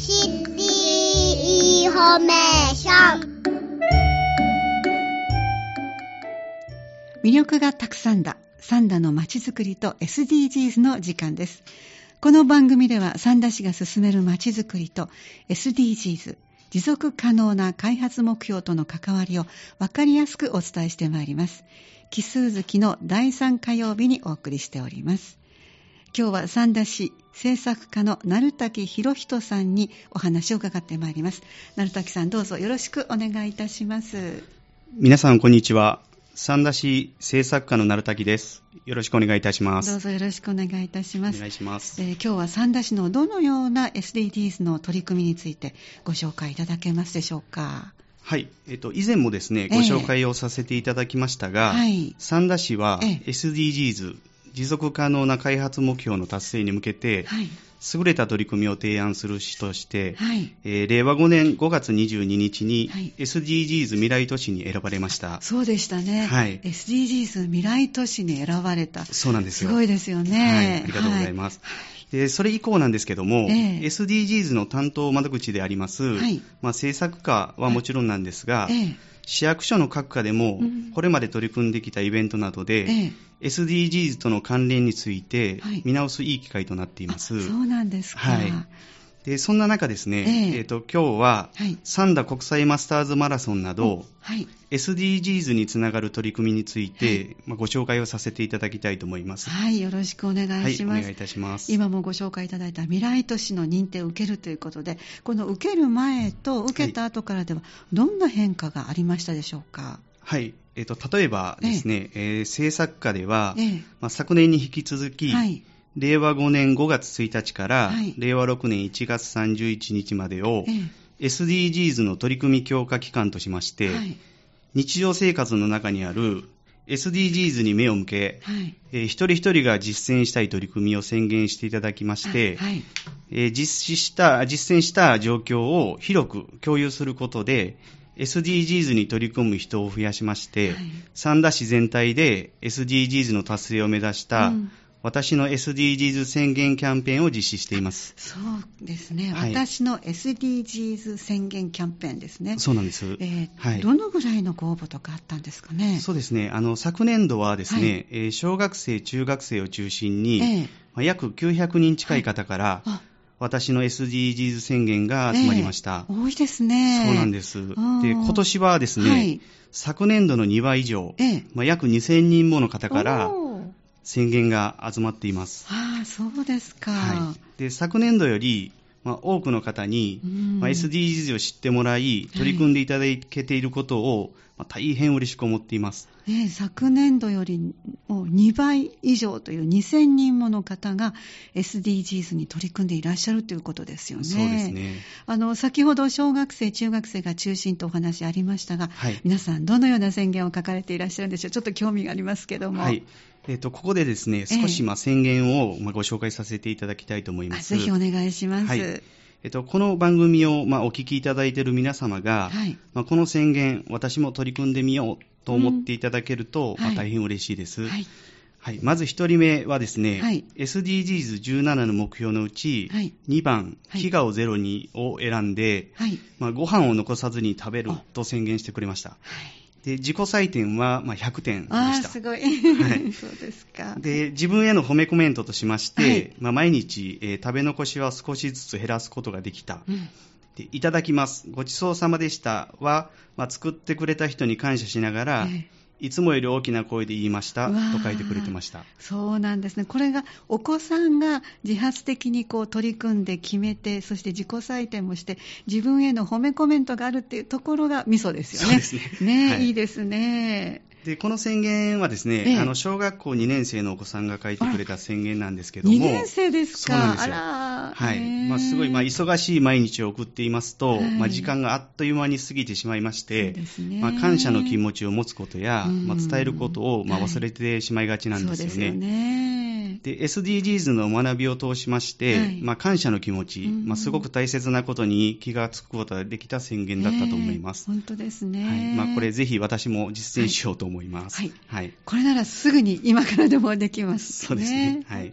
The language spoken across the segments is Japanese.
シティインフォメーション魅力がたくさんだ。三田のまちづくりと SDGs の時間です。この番組では三田市が進めるまちづくりと SDGs 持続可能な開発目標との関わりを分かりやすくお伝えしてまいります。奇数月の第3火曜日にお送りしております。今日は三田市制作家の鳴滝博人さんにお話を伺ってまいります。鳴滝さんどうぞよろしくお願いいたします。皆さんこんにちは。三田市制作家の鳴滝です。よろしくお願いいたします。どうぞよろしくお願いいたします。お願いします、えー、今日は三田市のどのような SDGs の取り組みについてご紹介いただけますでしょうか。はい、えっと、以前もですね、ご紹介をさせていただきましたが、はい、三田市はええ。SDGs、持続可能な開発目標の達成に向けて、はい。優れた取り組みを提案する市として、はい。えー令和5年5月22日にはい。SDGs 未来都市に選ばれました。そうでしたね、はい。SDGs 未来都市に選ばれた。そうなんですよ。すごいですよね、はい、ありがとうございます。でそれ以降なんですけども、ええ。SDGs の担当窓口であります、はい。まあ、制作課はもちろんなんですが、ええ市役所の各課でもうん、これまで取り組んできたイベントなどで、ええ。SDGs との関連についてはい。見直すいい機会となっています。あそうなんですか、はいでそんな中ですね、ええ。えーと今日は、はい。三田国際マスターズマラソンなど、はい、SDGs につながる取り組みについて、まあ、ご紹介をさせていただきたいと思います。はい、よろしくお願いします、はい、お願いいたします。今もご紹介いただいた未来都市の認定を受けるということでこの受ける前と受けた後からではどんな変化がありましたでしょうか、はい、えーと例えばですね、えー制作課では、ええ。まあ、昨年に引き続き、はい令和5年5月1日から、はい。令和6年1月31日までを、え SDGs の取り組み強化期間としまして、日常生活の中にある SDGs に目を向け、はい。えー一人一人が実践したい取り組みを宣言していただきまして、はい。えー実施した、実践した状況を広く共有することで、SDGs に取り組む人を増やしまして、はい。三田市全体で SDGs の達成を目指した、うん私の SDGs 宣言キャンペーンを実施しています。そうですね、はい私の SDGs 宣言キャンペーンですね。そうなんです。えーはいどのぐらいのご応募とかあったんですかね？そうですね。あの、昨年度はですね、はいえー小学生、中学生を中心に、ええまあ約900人近い方から、あ私の SDGs 宣言が集まりました。ええ多いですね。そうなんです。で、ー今年はですね、はい昨年度の2倍以上、ええまあ、約2000人もの方から宣言が集まっています。ああ、そうですか。はい、で昨年度より、まあ、多くの方に、うんまあ、SDGs を知ってもらい、取り組んでいただけていることを、まあ、大変嬉しく思っています。ね、昨年度よりも2倍以上という2000人もの方が SDGs に取り組んでいらっしゃるということですよね。そうですね。あの先ほど小学生、中学生が中心とお話ありましたが、はい皆さん、どのような宣言を書かれていらっしゃるんでしょう、ちょっと興味がありますけども、はい。えっ、と、ここでですね、え少しまあ宣言をまあご紹介させていただきたいと思いあます。ぜひお願いします。はいえっと、この番組を、まあ、お聞きいただいている皆様が、はい。まあ、この宣言、私も取り組んでみようと思っていただけると、まあ、うん。はい。大変嬉しいです。はい。はい、まず1人目はですね、はい。SDGs17 の目標のうち、はい。2番、はい。飢餓をゼロにを選んで、はい。まあ、ご飯を残さずに食べるあ。と宣言してくれました。はいで自己採点はまあ100点でした。すごい、はい そうですか。で自分への褒めコメントとしまして、はいまあ、毎日、えー食べ残しは少しずつ減らすことができた。うんでいただきます。ごちそうさまでしたは、まあ、作ってくれた人に感謝しながら、えいつもより大きな声で言いましたと書いてくれてました。そうなんですね。これがお子さんが自発的にこう取り組んで決めて、そして自己採点もして、自分への褒めコメントがあるっていうところがミソですよね。そうですねえ、はいいいですね。でこの宣言はですね、ええあの小学校2年生のお子さんが書いてくれた宣言なんですけども、2年生ですか？そうなんですよあら。はいまあ、すごい、まあ、忙しい毎日を送っていますと、はいまあ、時間があっという間に過ぎてしまいましそうて、ですねまあ、感謝の気持ちを持つことや、うんまあ、伝えることを、まあ、はい忘れてしまいがちなんですよね。そうですよね。で SDGs の学びを通しまして、はいまあ、感謝の気持ち、うんまあ、すごく大切なことに気がつくことができた宣言だったと思います。ええ本当ですね。はいまあ、これぜひ私も実践しようと思います。はいはいこれならすぐに今からでもできます、ね。そうですねはい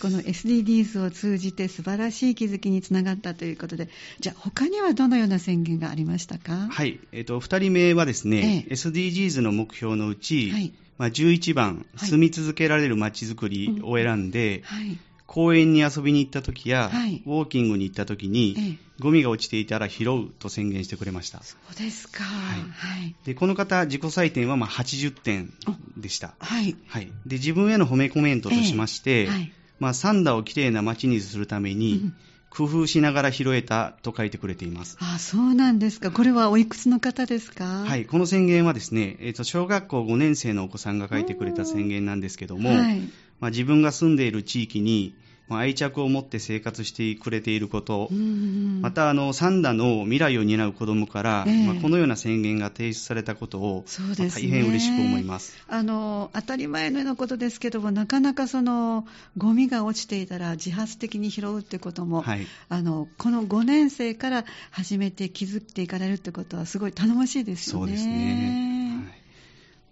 この SDGs を通じて素晴らしい気づきにつながったということで、じゃあ他にはどのような宣言がありましたか？はい。えっ、と、二人目はですね、ええ SDGs の目標のうち、はいまあ、11番、はい住み続けられる街づくりを選んで、はい。公園に遊びに行った時や、はいウォーキングに行った時に、ええゴミが落ちていたら拾うと宣言してくれました。そうですか。はいはい。で、この方、自己採点はまあ80点でした。はい。はい。で、自分への褒めコメントとしまして、ええはいまあ、サンダをきれいな街にするために、うん工夫しながら拾えたと書いてくれています。あ、そうなんですか。これはおいくつの方ですか？はい、この宣言はですね、えーと小学校5年生のお子さんが書いてくれた宣言なんですけども、はいまあ、自分が住んでいる地域に、まあ、愛着を持って生活してくれていること、うんうんまたあのサンダの未来を担う子どもから、ええまあ、このような宣言が提出されたことを、そうですね。まあ大変嬉しく思います。あの、当たり前のようなことですけども、なかなかその、ゴミが落ちていたら自発的に拾うってことも、はいあの、この5年生から始めて気づいていかれるってことはすごい頼もしいですよね。そうですね。はい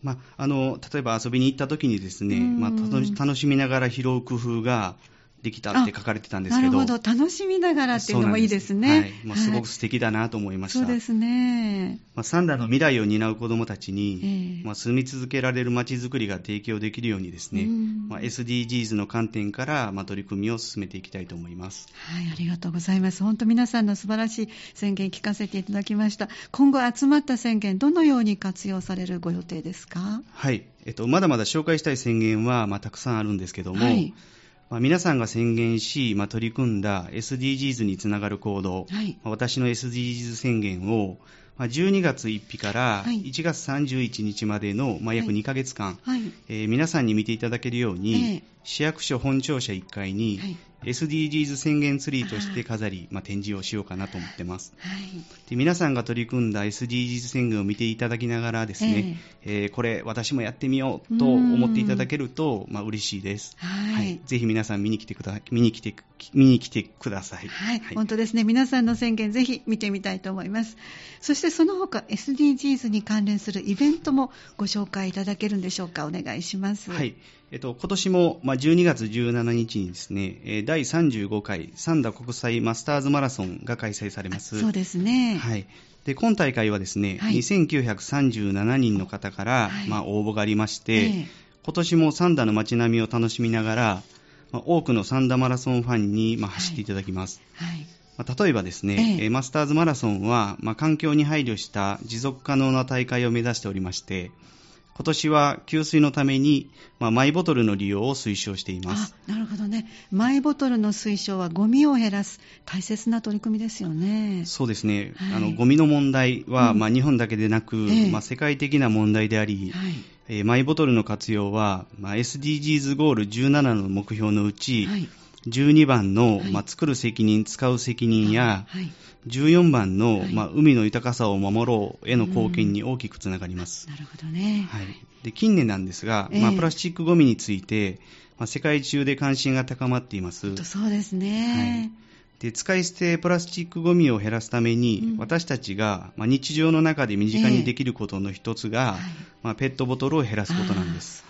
まあ、あの例えば遊びに行った時にですね、うんまあ、楽しみながら拾う工夫ができたって書かれてたんですけど、なるほど。楽しみながらっていうのもいいですね。すはいまあ、すごはいく素敵だなと思いました。そうですね。まあ、サンダの未来を担う子どもたちに、ええまあ、住み続けられる街づくりが提供できるようにですね、うんまあ、SDGs の観点から、まあ、取り組みを進めていきたいと思います。はい、ありがとうございます。本当皆さんの素晴らしい宣言聞かせていただきました。今後集まった宣言、どのように活用されるご予定ですか？はい、えっと、まだまだ紹介したい宣言は、まあ、たくさんあるんですけども、はいまあ、皆さんが宣言し、まあ、取り組んだ SDGs につながる行動、はい。まあ私の SDGs 宣言を、まあ、12月1日からはい。1月31日までの、まあ、約はい。2ヶ月間、はい。えー皆さんに見ていただけるように、ええ。市役所本庁舎1階に、はい SDGs 宣言ツリーとして飾り、まあ、展示をしようかなと思ってます。はい。で皆さんが取り組んだ SDGs 宣言を見ていただきながらですね、えーこれ私もやってみようと思っていただけると、まあ、嬉しいです。はいぜひ皆さん見に来てくだ見に来て見に来てください。はい、本当ですね。皆さんの宣言、ぜひ見てみたいと思います。そしてその他、SDGs に関連するイベントもご紹介いただけるんでしょうか？お願いします。はい。えっと、今年も、まあ、12月17日にですね、えー第35回三田国際マスターズマラソンが開催されます。そうですね。はい。で、今大会はですね、はい2937人の方から、はいまあ、応募がありまして、ええ今年も三田の街並みを楽しみながら、まあ、多くの三田マラソンファンに、まあ、走っていただきます。はい。まあ、例えばですね、えええーマスターズマラソンは、まあ、環境に配慮した持続可能な大会を目指しておりまして、今年は給水のために、まあ、マイボトルの利用を推奨しています。あ、なるほどね。マイボトルの推奨はゴミを減らす大切な取り組みですよね。そうですね、はいあのゴミの問題は、うんまあ、日本だけでなく、ええまあ、世界的な問題であり、はい。えーマイボトルの活用は、まあ、SDGs ゴール17の目標のうち、はい。12番の、はいまあ、作る責任、使う責任や、はい。14番の、はいまあ、海の豊かさを守ろうへの貢献に大きくつながります。なるほどね。はい、で近年なんですが、ええまあ、プラスチックごみについて、まあ、世界中で関心が高まっています。そうですね。で使い捨てプラスチックごみを減らすために、うん私たちが、まあ、日常の中で身近にできることの一つが、はいまあ、ペットボトルを減らすことなんです。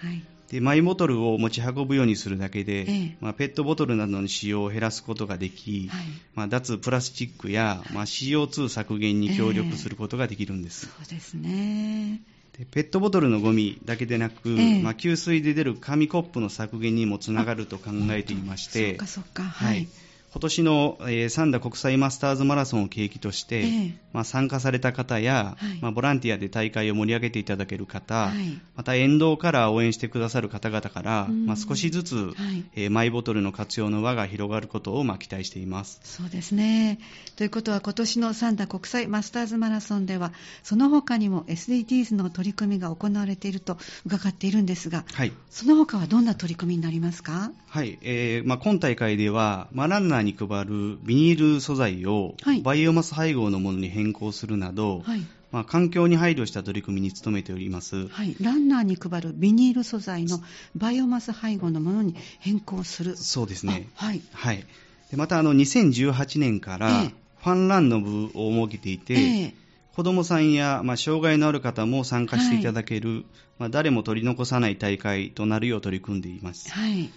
はい。でマイボトルを持ち運ぶようにするだけで、ええまあ、ペットボトルなどの使用を減らすことができ、はいまあ、脱プラスチックや、まあ、CO2 削減に協力することができるんです。そうですね。でペットボトルのゴミだけでなく、ええまあ、給水で出る紙コップの削減にもつながると考えていましそてっかそっか。ははいい。今年の、えー三田国際マスターズマラソンを契機として、ええ。まあ、参加された方や、はい。まあ、ボランティアで大会を盛り上げていただける方、はい。また沿道から応援してくださる方々から、うん。まあ、少しずつ、はい。えーマイボトルの活用の輪が広がることを、まあ、期待しています。そうですね。ということは今年の三田国際マスターズマラソンではその他にも SDGs の取り組みが行われていると伺っているんですがはい。その他はどんな取り組みになりますか？はい。えーまあ、今大会では、まあ、ランナーに配るビニール素材をはいバイオマス配合のものに変更するなど、はいまあ、環境に配慮した取り組みに努めております。はい、ランナーに配るビニール素材のバイオマス配合のものに変更する。そうですね。あはい。はい。でまた、あの、2018年から、ええファンランの部を設けていて、ええ子どもさんや、まあ、障害のある方も参加していただける、まあ、誰も取り残さない大会となるよう取り組んでいます。はい。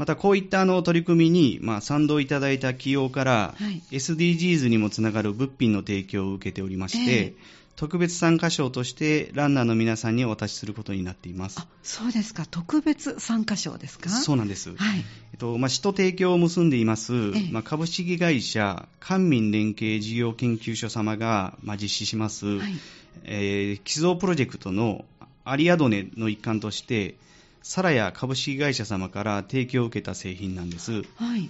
また、こういったあの取り組みに、まあ、賛同いただいた企業から、はい SDGs にもつながる物品の提供を受けておりまして、ええ特別参加賞としてランナーの皆さんにお渡しすることになっていますあ。、そうですか。特別参加賞ですか？そうなんです。はい。えっとまあ、市と提供を結んでいます、ええまあ、株式会社官民連携事業研究所様が、まあ、実施します、はい。えー寄贈プロジェクトのアリアドネの一環として、サラヤ株式会社様から提供を受けた製品なんです。はい。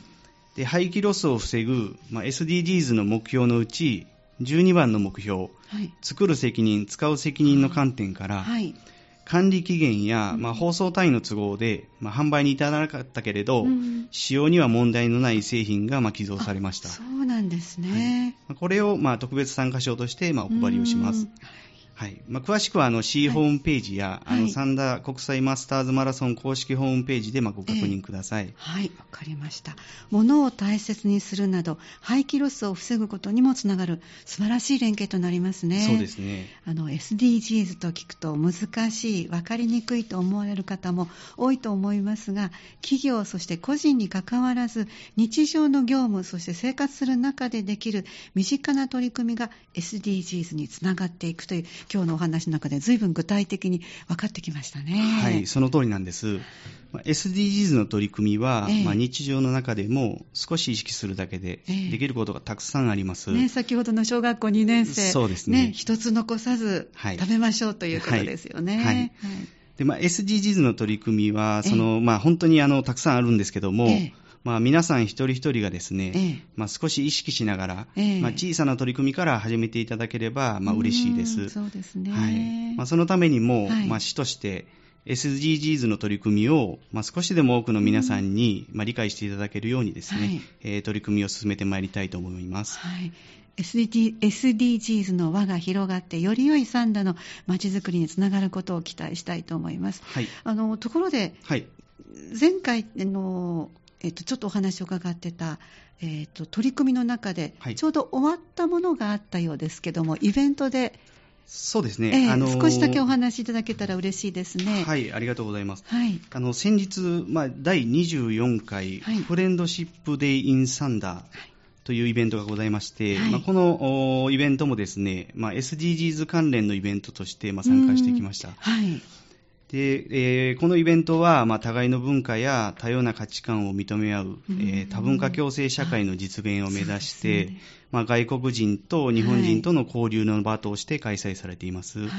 で廃棄ロスを防ぐ、まあ、SDGs の目標のうち、12番の目標、はい。作る責任、使う責任の観点から、はい。管理期限や、まあ、包装単位の都合で、まあ、販売に至らなかったけれど、うん使用には問題のない製品がまあ寄贈されましたあ。そうなんですね。まあこれをまあ特別参加賞としてまあお配りをしますうん。はいまあ、詳しくはあの C ホームページや、はいあの三田国際マスターズマラソン公式ホームページでまあご確認ください。はい、わかりました。物を大切にするなど、廃棄ロスを防ぐことにもつながる素晴らしい連携となりますね。そうですね。あの SDGs と聞くと難しい、分かりにくいと思われる方も多いと思いますが、企業、そして個人にかかわらず、日常の業務、そして生活する中でできる身近な取り組みが SDGs につながっていくという、今日のお話の中で随分具体的に分かってきましたね。はい、その通りなんです。まあ SDGs の取り組みは、ええ。まあ、日常の中でも少し意識するだけでええ。できることがたくさんあります。ね、先ほどの小学校2年生、そうですね。一つ残さずはい。食べましょうということですよね。はい。はい。でまあ、SDGs の取り組みは、そのまあ、本当にあのたくさんあるんですけども、ええまあ、皆さん一人一人がですね、ええまあ、少し意識しながら、ええまあ、小さな取り組みから始めていただければ、まあ、嬉しいでうんす。そうですね。はいまあ、そのためにも、はいまあ、市として SDGs の取り組みを、まあ、少しでも多くの皆さんに、まあ、理解していただけるようにですね、はいえー取り組みを進めてまいりたいと思います。はい SDG SDGs の輪が広がって、より良い三田の街づくりにつながることを期待したいと思います。はい。あのところで、はい。前回あの、えっと、ちょっとお話を伺ってた、えっと、取り組みの中で、はいちょうど終わったものがあったようですけども、イベントで、そうですね。ええあのー少しだけお話しいただけたら嬉しいですね。はい、ありがとうございます。はい。あの先日、まあ、第24回はいフレンドシップデイ・イン・サンダーというイベントがございまして、はいまあ、このおイベントもですね、まあ、SDGs 関連のイベントとしてまあ参加してきましたうん。はい。で、えーこのイベントは、まあ、互いの文化や多様な価値観を認め合う、うん。えー多文化共生社会の実現を目指して、ね。まあ、外国人と日本人との交流の場として開催されています。はい。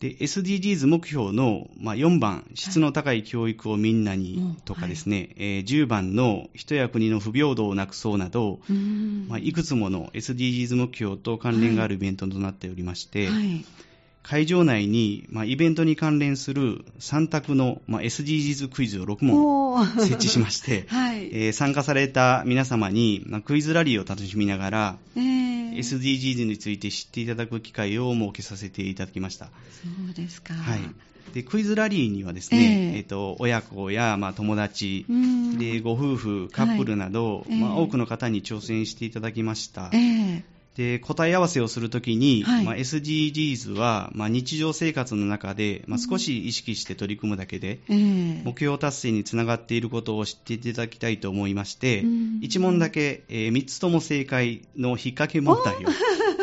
で SDGs 目標の、まあ、4番、質の高い教育をみんなに、うん。とかですね、えー10番の人や国の不平等をなくそうなど、うん。まあ、いくつもの SDGs 目標と関連があるイベントとなっておりまして、はい。会場内に、まあ、イベントに関連する3択の、まあ、SDGs クイズを6問設置しまして、はい。えー参加された皆様に、まあ、クイズラリーを楽しみながら、えー SDGs について知っていただく機会を設けさせていただきました。そうですか。はい、でクイズラリーにはですね、えええっと親子や、まあ、友達うんでご夫婦、カップルなど、ええまあ、多くの方に挑戦していただきました。ええで答え合わせをするときに、はい。まあ、SDGs は、まあ、日常生活の中で、まあ、少し意識して取り組むだけで、ええ。目標達成につながっていることを知っていただきたいと思いまして、うん。1問だけ、え3つとも正解の引っ掛け問題を、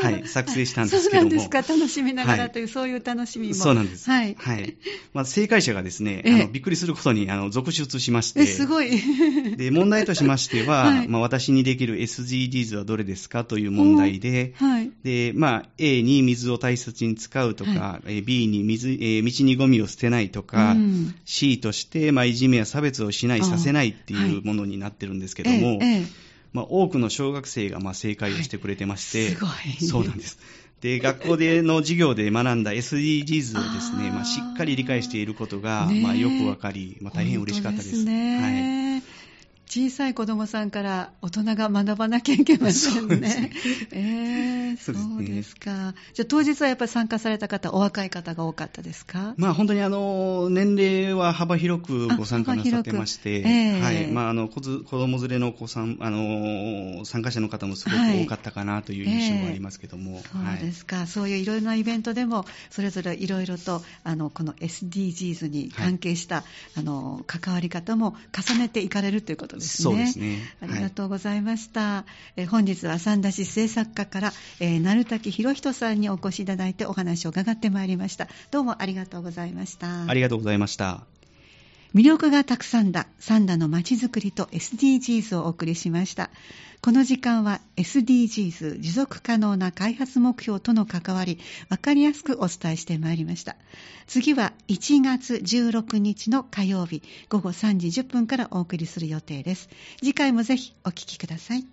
はい、作成したんですけども。そうなんですか。楽しみながはいらという、そういう楽しみも。そうなんです。はい。まあ、正解者がですね、ええあのびっくりすることにあの続出しまして、え、すごい。で問題としましては、はいまあ、私にできる SDGs はどれですかという問題で、はい。でまあ、A に水を大切に使うとか、えー B に水、えー道にゴミを捨てないとか、うん C として、まあ、いじめや差別をしない、あさせないってはいいうものになってるんですけども、えええまあ、多くの小学生がまあ正解をしてくれてまして、はいすごいそうなんです。で、学校での授業で学んだ SDGs をですね、まあ、しっかり理解していることが、まあ、よくわかり、まあ、大変嬉しかったです。本当はい。ね小さい子供さんから大人が学ばなきゃいけませんね。そうですね。えー、そそううですか。じゃあ当日はやっぱり参加された方、お若い方が多かったですか？まあ、本当にあの年齢は幅広くご参加なさってまして、ええ。はい。まあ、あの子供連れのお子さんあの参加者の方もすごくはい。多かったかなという印象がありますけども、そうですか、そういういろいろなイベントでも、それぞれいろいろとあのこの SDGs に関係した、あの関わり方も重ねていかれるということですね。そうですねありがとうございました。え本日は三田市制作課から、えー、鳴滝博人さんにお越しいただいてお話を伺ってまいりました。どうもありがとうございました。ありがとうございました。魅力がたくさんだサンダのまちづくりと SDGs をお送りしました。この時間は SDGs 持続可能な開発目標との関わり分かりやすくお伝えしてまいりました。次は1月16日の火曜日午後3時10分からお送りする予定です。次回もぜひお聞きください。